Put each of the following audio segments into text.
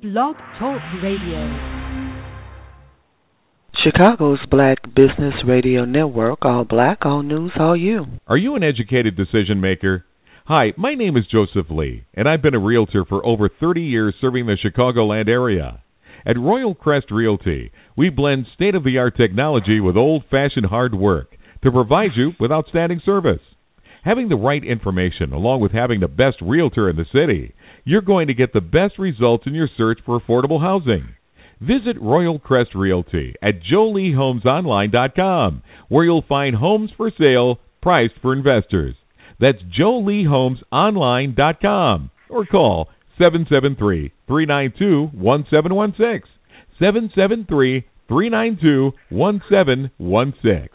Blog Talk Radio. Chicago's Black Business Radio Network, all black, all news, all you. Are you an educated decision maker? Hi, my name is Joseph Lee, and I've been a realtor for over 30 years serving the Chicagoland area. At Royal Crest Realty, we blend state of the art technology with old fashioned hard work to provide you with outstanding service. Having the right information along with having the best realtor in the city, you're going to get the best results in your search for affordable housing. Visit Royal Crest Realty at joleehomesonline.com, where you'll find homes for sale priced for investors. That's joleehomesonline.com or call 773 392 1716. 773 392 1716.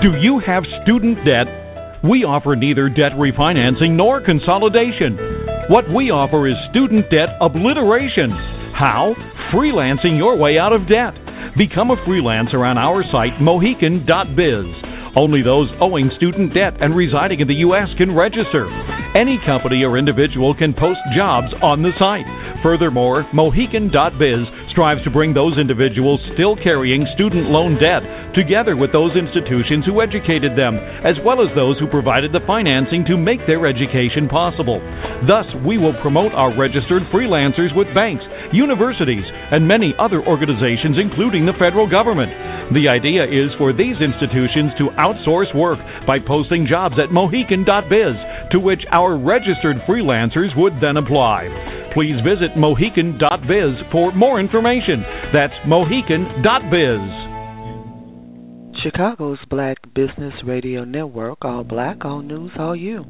Do you have student debt? We offer neither debt refinancing nor consolidation. What we offer is student debt obliteration. How? Freelancing your way out of debt. Become a freelancer on our site, mohican.biz. Only those owing student debt and residing in the U.S. can register. Any company or individual can post jobs on the site. Furthermore, Mohican.biz strives to bring those individuals still carrying student loan debt together with those institutions who educated them, as well as those who provided the financing to make their education possible. Thus, we will promote our registered freelancers with banks, universities, and many other organizations, including the federal government. The idea is for these institutions to outsource work by posting jobs at Mohican.biz, to which our registered freelancers would then apply. Please visit Mohican.biz for more information. That's Mohican.biz. Chicago's Black Business Radio Network, all black, all news, all you.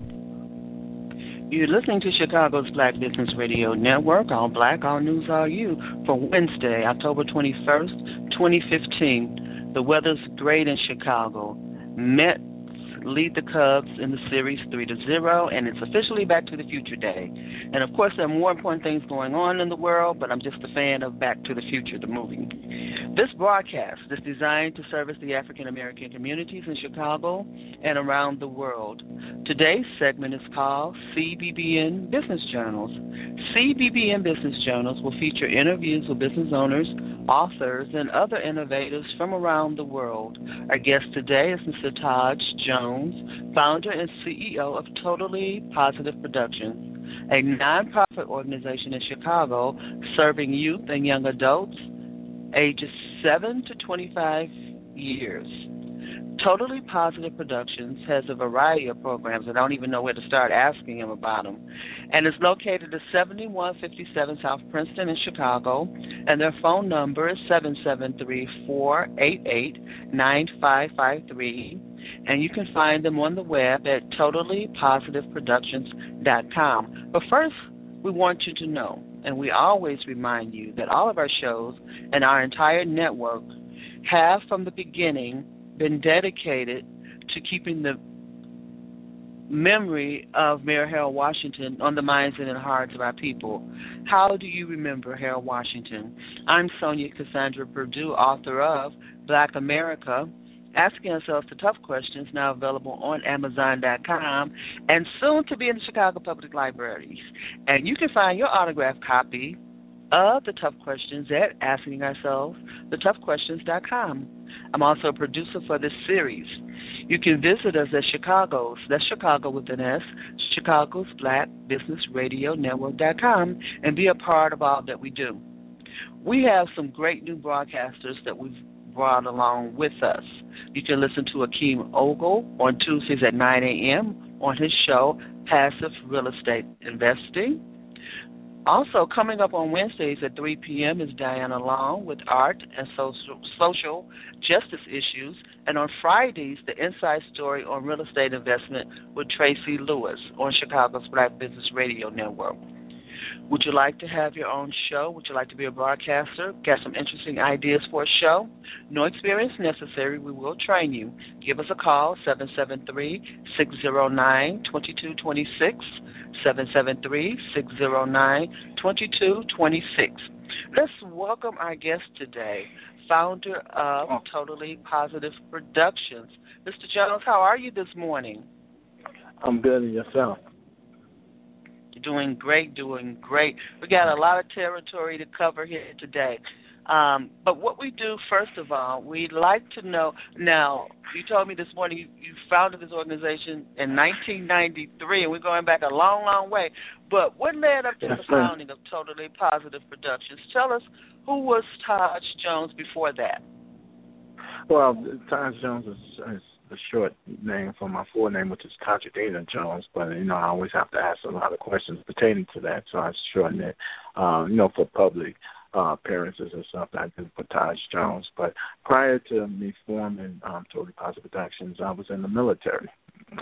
You're listening to Chicago's Black Business Radio Network, all black, all news, all you, for Wednesday, October 21st, 2015. The weather's great in Chicago. Mets lead the Cubs in the series 3 to 0, and it's officially Back to the Future Day. And of course, there are more important things going on in the world, but I'm just a fan of Back to the Future, the movie. This broadcast is designed to service the African American communities in Chicago and around the world. Today's segment is called CBBN Business Journals. CBBN Business Journals will feature interviews with business owners, authors, and other innovators from around the world. Our guest today is Mr. Taj Jones, founder and CEO of Totally Positive Productions, a nonprofit organization in Chicago serving youth and young adults ages 7 to 25 years. Totally Positive Productions has a variety of programs. I don't even know where to start asking him about them. And it's located at 7157 South Princeton in Chicago. And their phone number is 773 488 9553. And you can find them on the web at totallypositiveproductions.com. But first, we want you to know, and we always remind you, that all of our shows and our entire network have from the beginning been dedicated to keeping the memory of Mayor Harold Washington on the minds and the hearts of our people. How do you remember Harold Washington? I'm Sonja Cassandra Perdue, author of Black America. Asking ourselves the tough questions, now available on Amazon.com and soon to be in the Chicago Public Libraries. And you can find your autographed copy of the tough questions at Asking Ourselves, thetoughquestions.com. I'm also a producer for this series. You can visit us at Chicago's, that's Chicago with an S, Chicago's Black Business Radio Network.com, and be a part of all that we do. We have some great new broadcasters that we've along with us. You can listen to Akeem Ogle on Tuesdays at 9 a.m. on his show, Passive Real Estate Investing. Also, coming up on Wednesdays at 3 p.m. is Diana Long with art and social, social justice issues. And on Fridays, the inside story on real estate investment with Tracy Lewis on Chicago's Black Business Radio Network. Would you like to have your own show? Would you like to be a broadcaster? Got some interesting ideas for a show? No experience necessary. We will train you. Give us a call, 773 609 2226. 773-609-2226. Let's welcome our guest today, founder of oh. Totally Positive Productions. Mr. Jones, how are you this morning? I'm good and yourself. Doing great, doing great. We got a lot of territory to cover here today. Um, but what we do, first of all, we'd like to know. Now, you told me this morning you, you founded this organization in 1993, and we're going back a long, long way. But what led up to yes, the founding of Totally Positive Productions? Tell us who was Taj Jones before that. Well, Taj Jones is, is the short name for my full name, which is Tajudina Jones. But you know, I always have to ask a lot of questions pertaining to that, so I shorten it. Uh, you know, for public uh, appearances and stuff. I did for Taj Jones. But prior to me forming um, Totally Positive Productions, I was in the military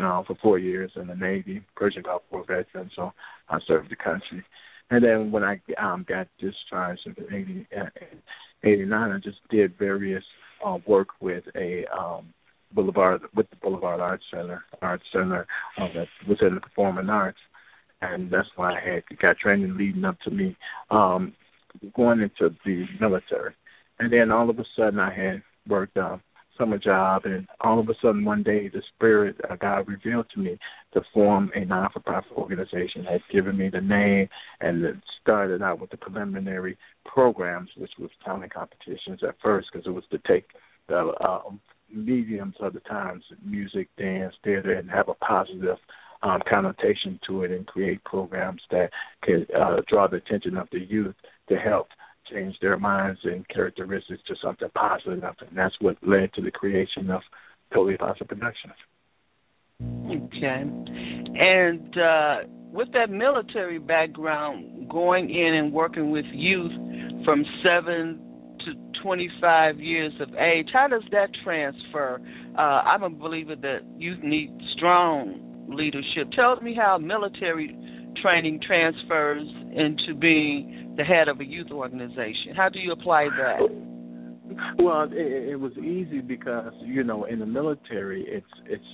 uh, for four years in the Navy, Persian Gulf War veteran. So I served the country. And then when I um, got discharged in 80, uh, 89, I just did various uh, work with a um, Boulevard with the Boulevard Arts Center, Arts Center uh, that was in the performing arts, and that's why I had got training leading up to me um, going into the military. And then all of a sudden, I had worked a summer job, and all of a sudden, one day, the Spirit of God revealed to me to form a non for profit organization, had given me the name, and it started out with the preliminary programs, which was talent competitions at first, because it was to take the um, mediums of the times music, dance, theater and have a positive um, connotation to it and create programs that could uh, draw the attention of the youth to help change their minds and characteristics to something positive. And that's what led to the creation of Totally Positive Productions. Okay. And uh, with that military background, going in and working with youth from 7 to 25 years of age, how does that transfer? Uh, I'm a believer that youth need strong leadership. Tell me how military training transfers into being the head of a youth organization. How do you apply that? Well, it, it was easy because you know in the military it's it's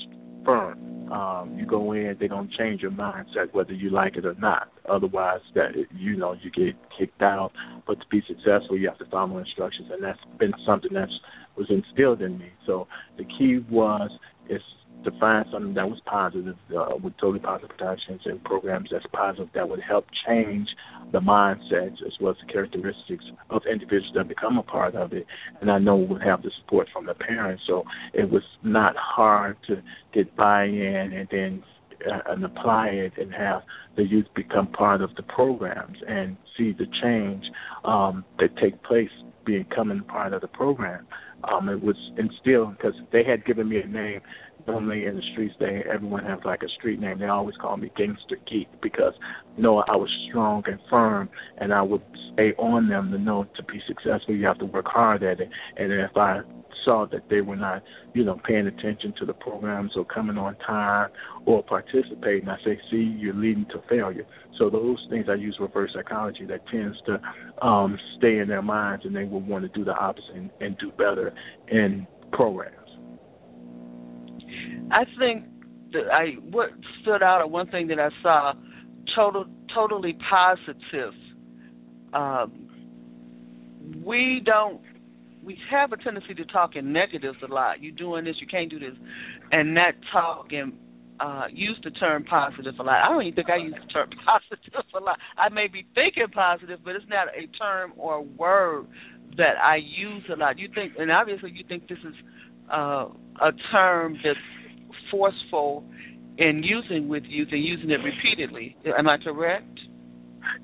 firm. Um, you go in, they're gonna change your mindset whether you like it or not. Otherwise, that you know you get kicked out. But to be successful, you have to follow instructions, and that's been something that's was instilled in me. So the key was is to find something that was positive uh, with totally positive productions and programs that's positive that would help change the mindsets as well as the characteristics of individuals that become a part of it. And I know we would have the support from the parents, so it was not hard to get buy-in and then uh, and apply it and have the youth become part of the programs and see the change um, that take place becoming part of the program. Um, it was instilled because they had given me a name normally in the streets they everyone has like a street name. They always call me Gangster Geek because know I was strong and firm and I would stay on them to know to be successful you have to work hard at it. And if I saw that they were not, you know, paying attention to the programs or coming on time or participating, I say, see, you're leading to failure. So those things I use reverse psychology that tends to um, stay in their minds and they will want to do the opposite and, and do better in programs. I think that I what stood out, or one thing that I saw, total totally positive. Um, we don't. We have a tendency to talk in negatives a lot. You're doing this, you can't do this, and not talk and uh, use the term positive a lot. I don't even think I use the term positive a lot. I may be thinking positive, but it's not a term or word that I use a lot. You think, and obviously you think this is uh, a term that's forceful in using with youth and using it repeatedly. Am I correct?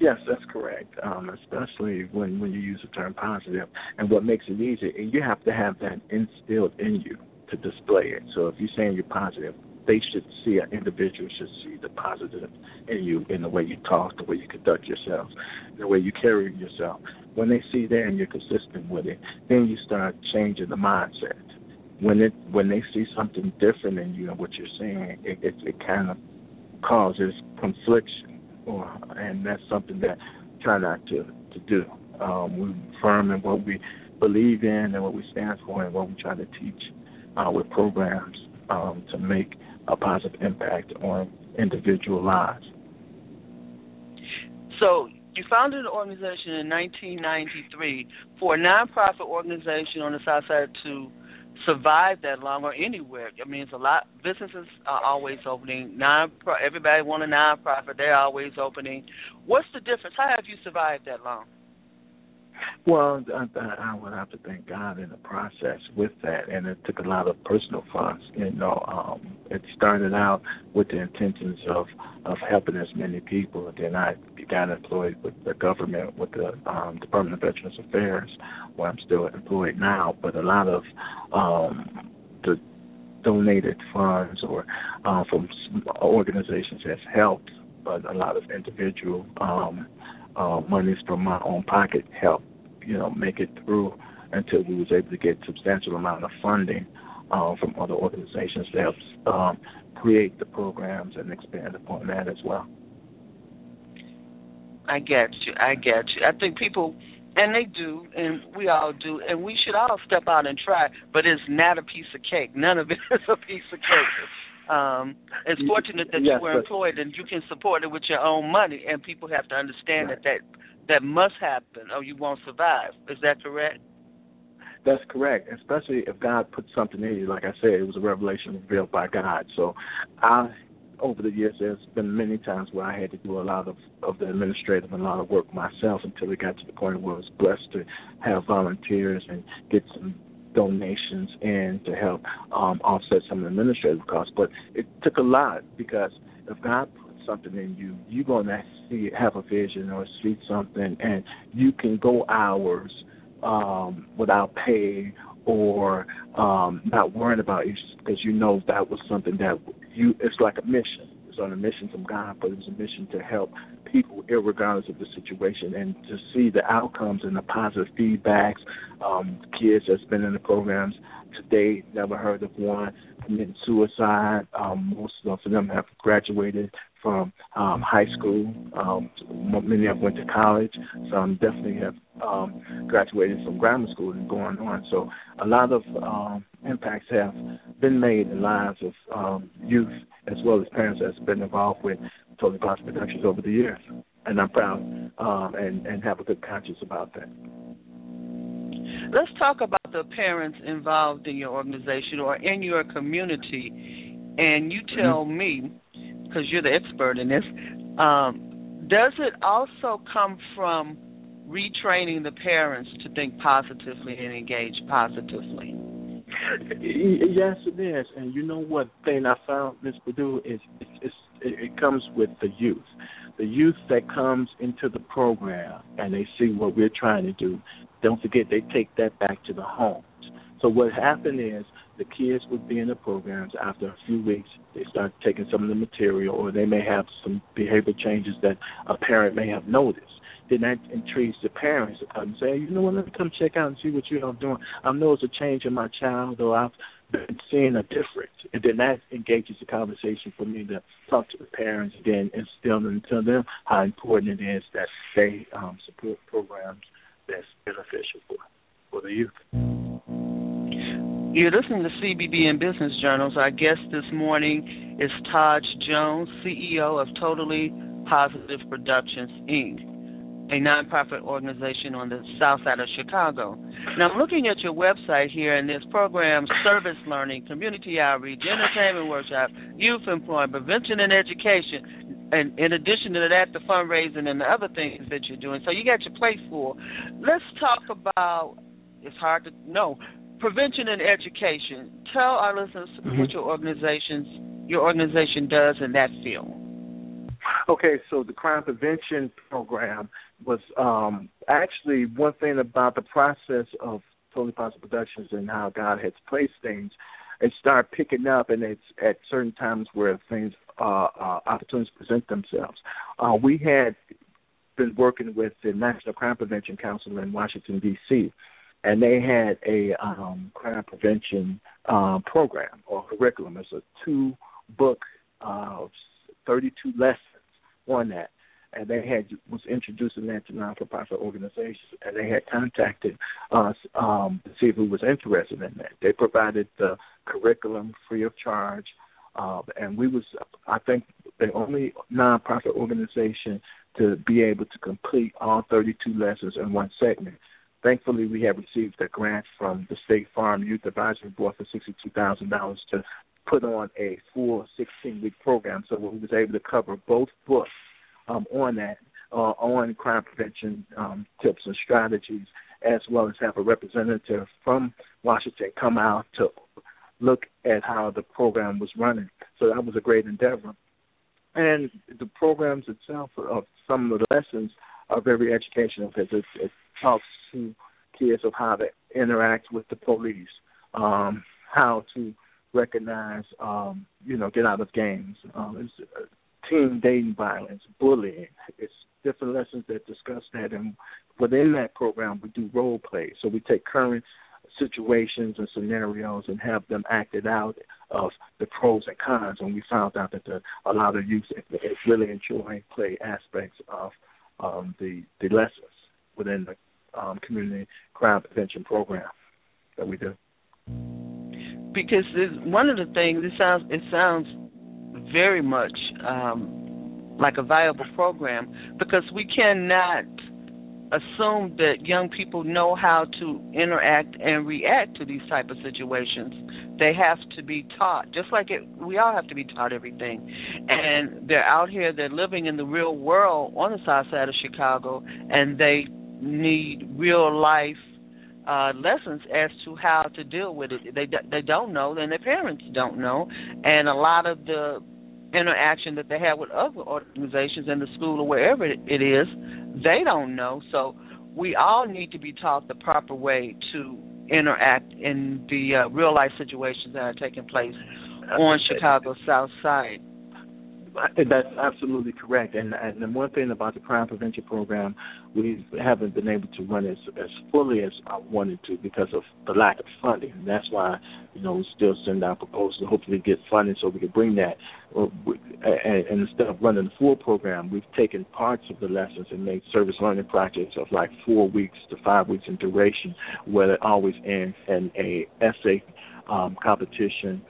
Yes, that's correct. Um, especially when when you use the term positive, and what makes it easy, and you have to have that instilled in you to display it. So if you're saying you're positive, they should see an individual should see the positive in you in the way you talk, the way you conduct yourself, the way you carry yourself. When they see that and you're consistent with it, then you start changing the mindset when it when they see something different in you and what you're saying, it it, it kind of causes confliction, or and that's something that try not to to do. Um, we're firm in what we believe in and what we stand for and what we try to teach uh, with programs um, to make a positive impact on individual lives. So you founded an organization in 1993 for a nonprofit organization on the south side to survive that long or anywhere. I mean, it's a lot. Businesses are always opening. Non, everybody want a nonprofit. They're always opening. What's the difference? How have you survived that long? Well, I, I would have to thank God in the process with that, and it took a lot of personal funds. You know, um, it started out with the intentions of of helping as many people. And then I got employed with the government, with the um, Department of Veterans Affairs, where I'm still employed now. But a lot of um, the donated funds or uh, from organizations has helped, but a lot of individual um, uh, monies from my own pocket helped you know make it through until we was able to get substantial amount of funding uh, from other organizations to help um, create the programs and expand upon that as well. I get you. I get you. I think people, and they do, and we all do, and we should all step out and try. But it's not a piece of cake. None of it is a piece of cake. Um, it's fortunate that yes, you were employed and you can support it with your own money, and people have to understand right. that that that must happen or you won't survive. Is that correct? That's correct, especially if God put something in you. Like I said, it was a revelation revealed by God. So, I, over the years, there's been many times where I had to do a lot of of the administrative and a lot of work myself until it got to the point where I was blessed to have volunteers and get some donations in to help um, offset some of the administrative costs. But it took a lot because if God puts something in you, you're going to see have a vision or see something, and you can go hours um, without pay or um, not worrying about it because you know that was something that you. It's like a mission. On a mission from God, but it was a mission to help people, regardless of the situation, and to see the outcomes and the positive feedbacks. Um, kids that's been in the programs today never heard of one committing suicide. Um, most of them have graduated from um, high school. Um, many have went to college. Some definitely have um, graduated from grammar school and going on. So a lot of um, impacts have been made in the lives of um, youth as well as parents that's been involved with Totally Positive Productions over the years. And I'm proud um, and, and have a good conscience about that. Let's talk about the parents involved in your organization or in your community. And you tell mm-hmm. me because you're the expert in this. Um, does it also come from retraining the parents to think positively and engage positively? Yes, it is. And you know what thing I found, Ms. Perdue, is it's, it's, it comes with the youth. The youth that comes into the program and they see what we're trying to do, don't forget they take that back to the homes. So what happened is the kids would be in the programs after a few weeks they start taking some of the material or they may have some behavior changes that a parent may have noticed then that intrigues the parents to come and say, you know what, let me come check out and see what you're doing. I know it's a change in my child or I've been seeing a difference. And then that engages the conversation for me to talk to the parents and then instill and tell them how important it is that they um, support programs that's beneficial for, for the youth. You're listening to CBBN Business Journals. Our guest this morning is Taj Jones, CEO of Totally Positive Productions, Inc., a nonprofit organization on the south side of Chicago. Now, I'm looking at your website here, and there's programs, service learning, community outreach, entertainment workshop, youth employment, prevention and education, and in addition to that, the fundraising and the other things that you're doing. So you got your plate full. Let's talk about. It's hard to know prevention and education. Tell our listeners mm-hmm. what your organization's your organization does in that field. Okay, so the crime prevention program was um, actually one thing about the process of Totally Positive Productions and how God has placed things. It started picking up, and it's at certain times where things uh, uh, opportunities present themselves. Uh, we had been working with the National Crime Prevention Council in Washington D.C and they had a um, crime prevention uh, program or curriculum. It's a two book, uh, 32 lessons on that. And they had was introducing that to non-for-profit organizations, and they had contacted us um, to see who was interested in that. They provided the curriculum free of charge, uh, and we was, I think, the only nonprofit organization to be able to complete all 32 lessons in one segment thankfully, we have received a grant from the State Farm Youth Advisory Board for sixty-two thousand dollars to put on a full sixteen-week program. So we was able to cover both books um, on that, uh, on crime prevention um, tips and strategies, as well as have a representative from Washington come out to look at how the program was running. So that was a great endeavor. And the programs itself, of some of the lessons, are very educational because it, it talks to kids of how to interact with the police, um, how to recognize, um, you know, get out of gangs, um, uh, teen dating violence, bullying. It's different lessons that discuss that, and within that program, we do role play. So we take current situations and scenarios and have them acted out of the pros and cons. And we found out that the, a lot of youth really enjoy play aspects of um, the the lessons within the um, community crime prevention program that we do. Because one of the things it sounds it sounds very much um, like a viable program because we cannot assume that young people know how to interact and react to these type of situations. They have to be taught, just like it, we all have to be taught everything. And they're out here, they're living in the real world on the south side of Chicago, and they need real life uh, lessons as to how to deal with it. They they don't know, and their parents don't know, and a lot of the interaction that they have with other organizations in the school or wherever it is, they don't know. So we all need to be taught the proper way to interact in the uh, real life situations that are taking place on Chicago's South Side. That's absolutely correct. And and the one thing about the crime prevention program, we haven't been able to run as, as fully as I wanted to because of the lack of funding. And that's why, you know, we still send out proposals to hopefully get funding so we can bring that. And, instead of running the full program, we've taken parts of the lessons and made service learning projects of like four weeks to five weeks in duration, where it always ends in a essay um, competition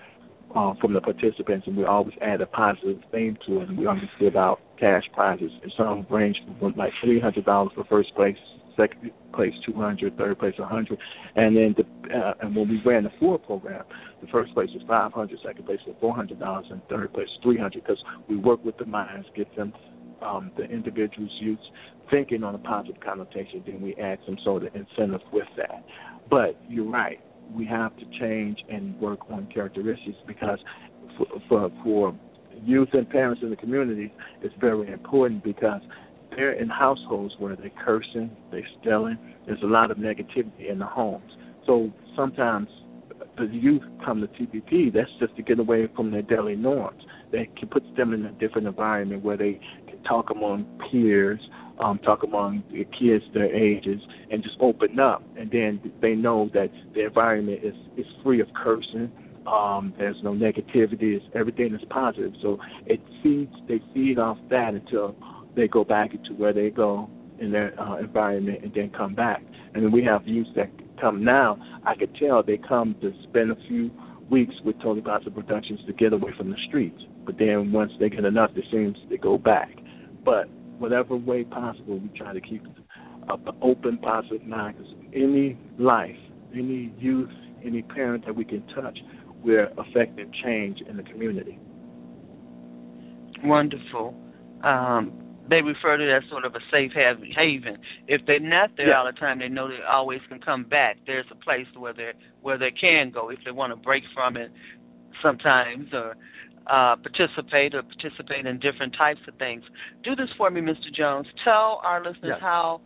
uh, from the participants, and we always add a positive theme to it. And we always give out cash prizes, and some range from like three hundred dollars for first place, second place two hundred, third place a hundred, and then the uh, and when we ran the four program, the first place was five hundred, second place was four hundred dollars, and third place three hundred because we work with the minds, get them um, the individuals' youth thinking on a positive connotation, then we add some sort of incentive with that. But you're right we have to change and work on characteristics because for, for, for youth and parents in the community, it's very important because they're in households where they're cursing, they're stealing. There's a lot of negativity in the homes. So sometimes the youth come to TPP. That's just to get away from their daily norms. That can put them in a different environment where they can talk among peers um, talk among the kids their ages and just open up. And then they know that the environment is is free of cursing. Um there's no negativity. It's, everything is positive. So it feeds they feed off that until they go back into where they go in their uh, environment and then come back. And then we have youth that come now. I could tell they come to spend a few weeks with Tony positive productions to get away from the streets. But then once they get enough it seems they go back. But whatever way possible, we try to keep an open, positive mind. Because any life, any youth, any parent that we can touch, we're affecting change in the community. Wonderful. Um, they refer to that sort of a safe haven. If they're not there yeah. all the time, they know they always can come back. There's a place where they where they can go if they want to break from it sometimes or uh, participate or participate in different types of things. Do this for me, Mr. Jones. Tell our listeners yes. how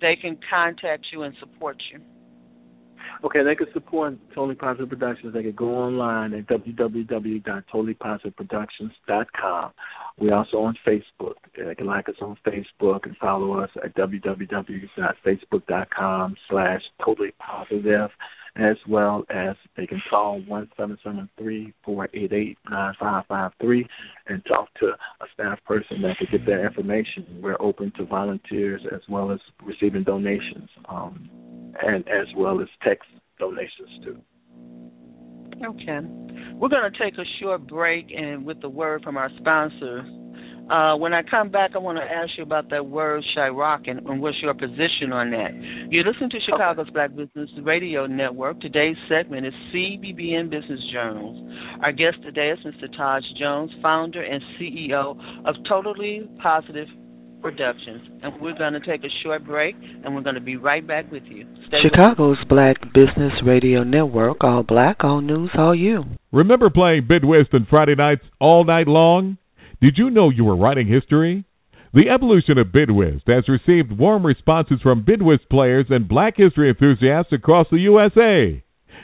they can contact you and support you. Okay, they can support Totally Positive Productions. They can go online at www.totallypositiveproductions.com. We're also on Facebook. They can like us on Facebook and follow us at www.facebook.com slash totally positive as well as they can call one seven seven three four eight eight nine five five three and talk to a staff person that could get their information. We're open to volunteers as well as receiving donations, um, and as well as text donations too. Okay. We're going to take a short break and with the word from our sponsor, Uh, when I come back, I want to ask you about that word Chiraq and, and what's your position on that. You listen to Chicago's Black Business Radio Network. Today's segment is CBBN Business Journals. Our guest today is Mr. Taj Jones, founder and CEO of Totally Positive Productions. And we're going to take a short break, and we're going to be right back with you. Stay Chicago's Black Business Radio Network, all black, all news, all you. Remember playing Bid Whist on Friday nights all night long? Did you know you were writing history? The evolution of Bid Whist has received warm responses from Bid Whist players and black history enthusiasts across the USA.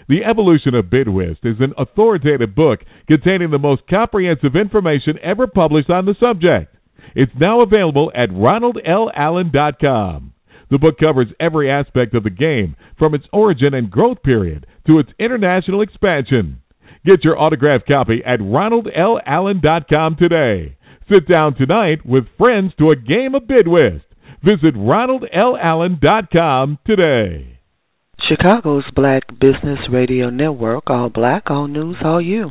The Evolution of Bid Whist is an authoritative book containing the most comprehensive information ever published on the subject. It's now available at ronaldlallen.com. The book covers every aspect of the game, from its origin and growth period to its international expansion. Get your autographed copy at ronaldlallen.com today. Sit down tonight with friends to a game of Bid Whist. Visit ronaldlallen.com today. Chicago's Black Business Radio Network, all black, all news, all you.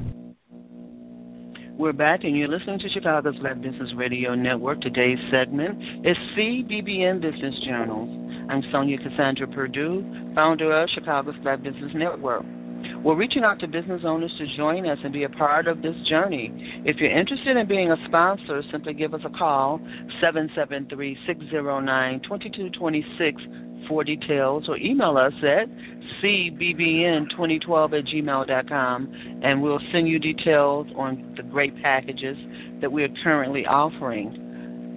We're back, and you're listening to Chicago's Black Business Radio Network. Today's segment is CBBN Business Journals. I'm Sonja Cassandra Perdue, founder of Chicago's Black Business Network. We're reaching out to business owners to join us and be a part of this journey. If you're interested in being a sponsor, simply give us a call, 773 609 2226 for details, or email us at cbbn2012 at gmail.com, and we'll send you details on the great packages that we are currently offering.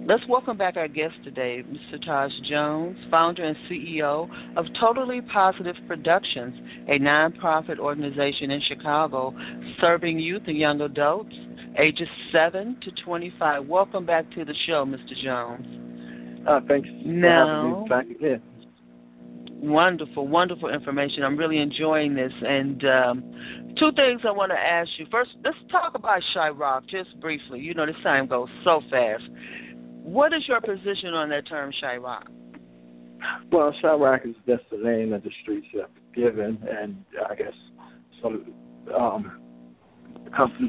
Let's welcome back our guest today, Mr. Taj Jones, founder and CEO of Totally Positive Productions, a nonprofit organization in Chicago serving youth and young adults ages 7 to 25. Welcome back to the show, Mr. Jones. Uh, thanks Now- for having me back again. Wonderful, wonderful information. I'm really enjoying this. And um, two things I want to ask you. First, let's talk about Chiraq just briefly. You know, this time goes so fast. What is your position on that term, Chiraq? Well, Chiraq is just the name that the streets have given, and I guess some um,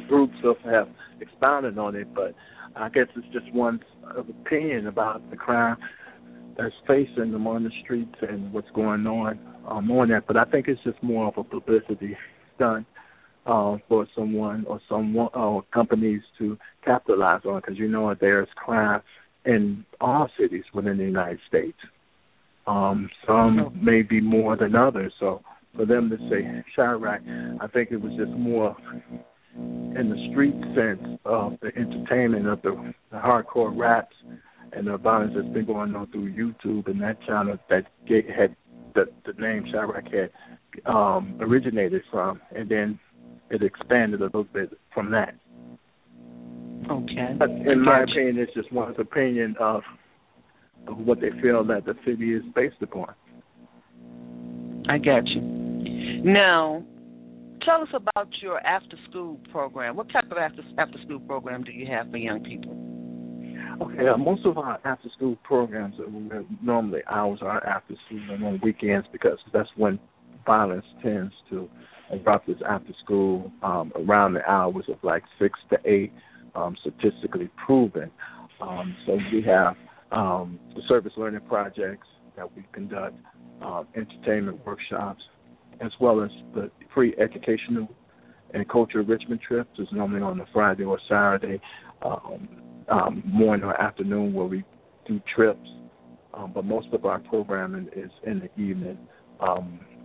groups have, expounded on it, but I guess it's just one's opinion about the crime that's facing them on the streets and what's going on um, on that. But I think it's just more of a publicity stunt uh, for someone or someone or companies to capitalize on, because you know there's crime in all cities within the United States. Um, some may be more than others. So for them to say Chiraq, I think it was just more in the street sense of the entertainment of the, the hardcore raps and the violence that's been going on through YouTube and that channel that get, had the the name Chiraq had um, originated from, and then it expanded a little bit from that. Okay. But in my opinion, it's just one's opinion of, of what they feel that the city is based upon. I got you. Now, tell us about your after school program. What type of after after school program do you have for young people? Okay, uh, most of our after school programs uh, normally hours are after school and on weekends because that's when violence tends to erupt is after school um, around the hours of like six to eight, um, statistically proven. Um, so we have um, the service learning projects that we conduct, um, entertainment workshops, as well as the free educational and culture enrichment trips is normally on a Friday or Saturday um, um, morning or afternoon where we do trips. But most of our programming is in the evening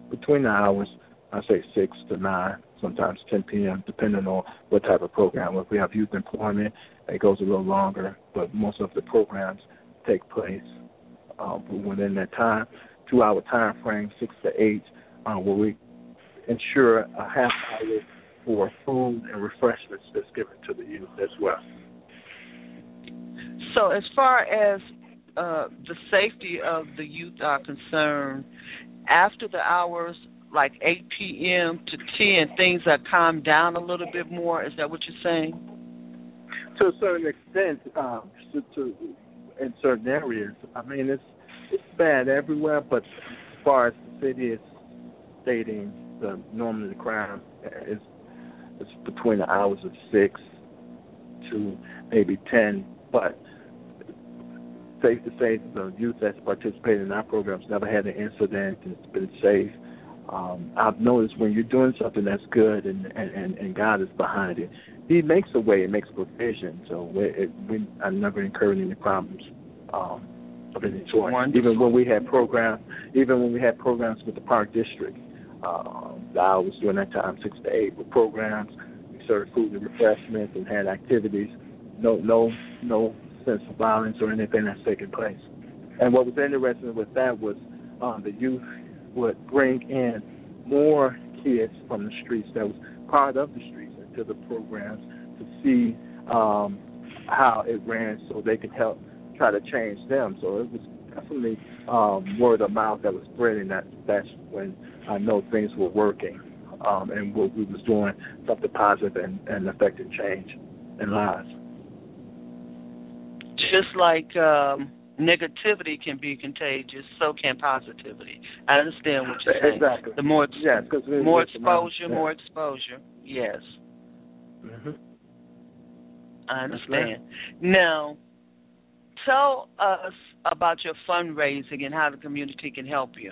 between the hours, I say 6 to 9, sometimes 10 p.m., depending on what type of program. If we have youth employment, it goes a little longer, but most of the programs take place um, within that time, two hour time frame, 6 to 8, uh, where we ensure a half hour for food and refreshments that's given to the youth as well. So, as far as uh, the safety of the youth are concerned, after the hours, like 8 p.m. to 10, things are calmed down a little bit more. Is that what you're saying? To a certain extent, um, to, to in certain areas. I mean, it's it's bad everywhere, but as far as the city is stating, the normally the crime is is between the hours of six to maybe ten but safe to say the youth that's participated in our programs never had an incident. It's been safe. Um, I've noticed when you're doing something that's good and, and, and God is behind it, He makes a way, He makes provision. So we it, we, I never incurred any problems um, of any sort. Wonderful. Even when we had programs, even when we had programs with the Park District, uh, I was during that time six to eight with programs. We served food and refreshments and had activities. No, no, no sense of violence or anything that's taking place. And what was interesting with that was um, the youth would bring in more kids from the streets that was part of the streets into the programs to see um, how it ran so they could help try to change them. So it was definitely um, word of mouth that was spreading. That that's when I know things were working um, and what we was doing something positive and, and affecting change in lives. Just like um, negativity can be contagious, so can positivity. I understand what you're saying. Exactly. The more ex- yes, more exposure, yeah. more exposure. Yes, hmm I understand. Now, tell us about your fundraising and how the community can help you.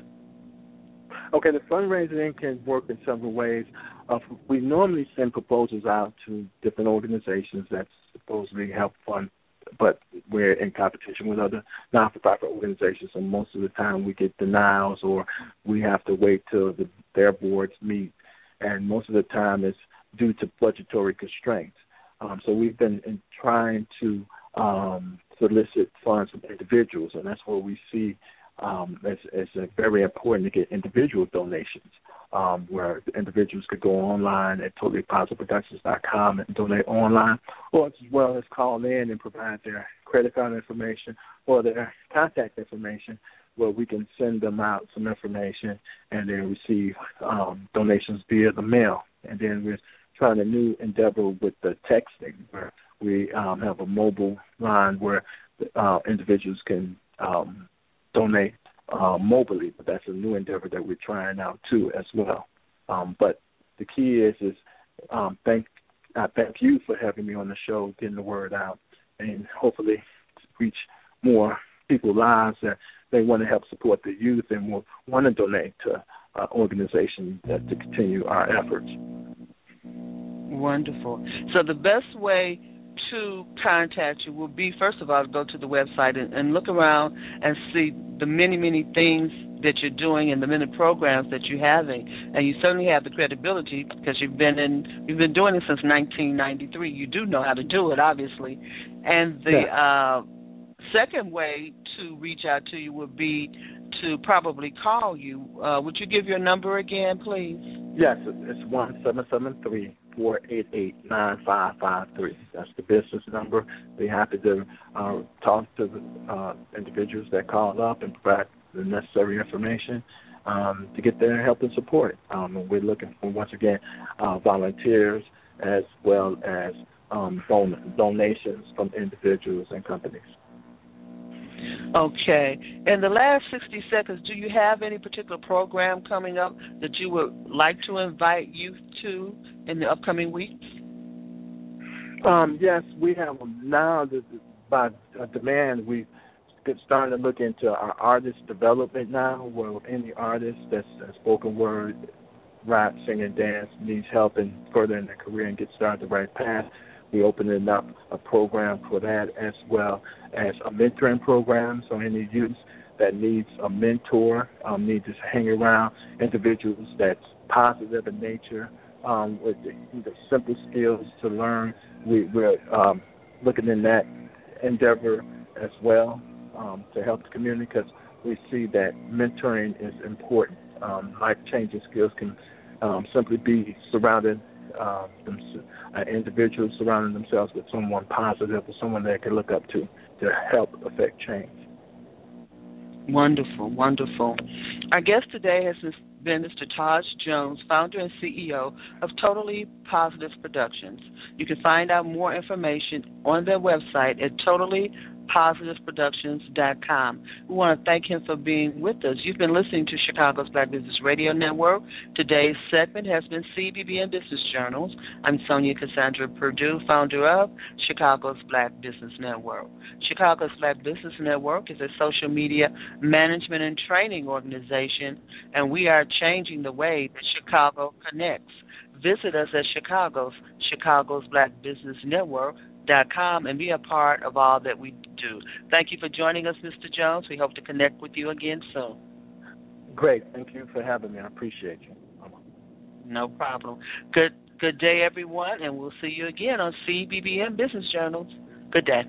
Okay, the fundraising can work in several ways. Uh, we normally send proposals out to different organizations that supposedly help fund, but we're in competition with other non-for-profit organizations, and most of the time we get denials or we have to wait till the, their boards meet, and most of the time it's due to budgetary constraints. Um, so we've been in trying to um, solicit funds from individuals, and that's where we see um, it's, it's very important to get individual donations, um, where individuals could go online at totallypositiveproductions.com and donate online, or as well as call in and provide their credit card information or their contact information, where we can send them out some information and then receive um, donations via the mail. And then we're trying a new endeavor with the texting, where we um, have a mobile line where uh, individuals can um, donate uh, mobilely, but that's a new endeavor that we're trying out too as well. Um, but the key is is um, thank I thank you for having me on the show, getting the word out, and hopefully reach more people's lives that they want to help support the youth and will want to donate to uh, organizations that to continue our efforts. Wonderful. So the best way to contact you will be first of all to go to the website and, and look around and see the many many things that you're doing and the many programs that you're having and you certainly have the credibility because you've been in you've been doing it since 1993 you do know how to do it obviously. And the Yeah. uh second way to reach out to you would be to probably call you. Uh would you give your number again please? Yes, it's one seven seven three four eight eight nine five five three. That's the business number. Be happy to uh, talk to the uh, individuals that call up and provide the necessary information um, to get their help and support. Um, we're looking for once again uh, volunteers as well as um, don- donations from individuals and companies. Okay. In the last 60 seconds, do you have any particular program coming up that you would like to invite youth to in the upcoming weeks? Um, yes, we have now. By demand, we get starting to look into our artist development now. Where any artist that's a spoken word, rap, singing, dance needs help in furthering their career and get started the right path, we opening up a program for that as well as a mentoring program. So any youth that needs a mentor, um, need to hang around individuals that's positive in nature, um, with the, the simple skills to learn. We, we're um, looking in that endeavor as well um, to help the community because we see that mentoring is important. Um, life changing skills can um, simply be surrounded um, uh, individuals surrounding themselves with someone positive or someone they can look up to to help affect change. Wonderful, wonderful. Our guest today has been Mr. Taj Jones, founder and CEO of Totally Positive Productions. You can find out more information on their website at positiveproductions.com. We want to thank him for being with us. You've been listening to Chicago's Black Business Radio Network. Today's segment has been CBBN Business Journals. I'm Sonja Cassandra Perdue, founder of Chicago's Black Business Network. Chicago's Black Business Network is a social media management and training organization, and we are changing the way that Chicago connects. Visit us at Chicago's Chicago's Black Business Network com and be a part of all that we do. Thank you for joining us, Mr. Jones. We hope to connect with you again soon. Great. Thank you for having me. I appreciate you. No problem. Good good day everyone and we'll see you again on CBBN Business Journals. Good day.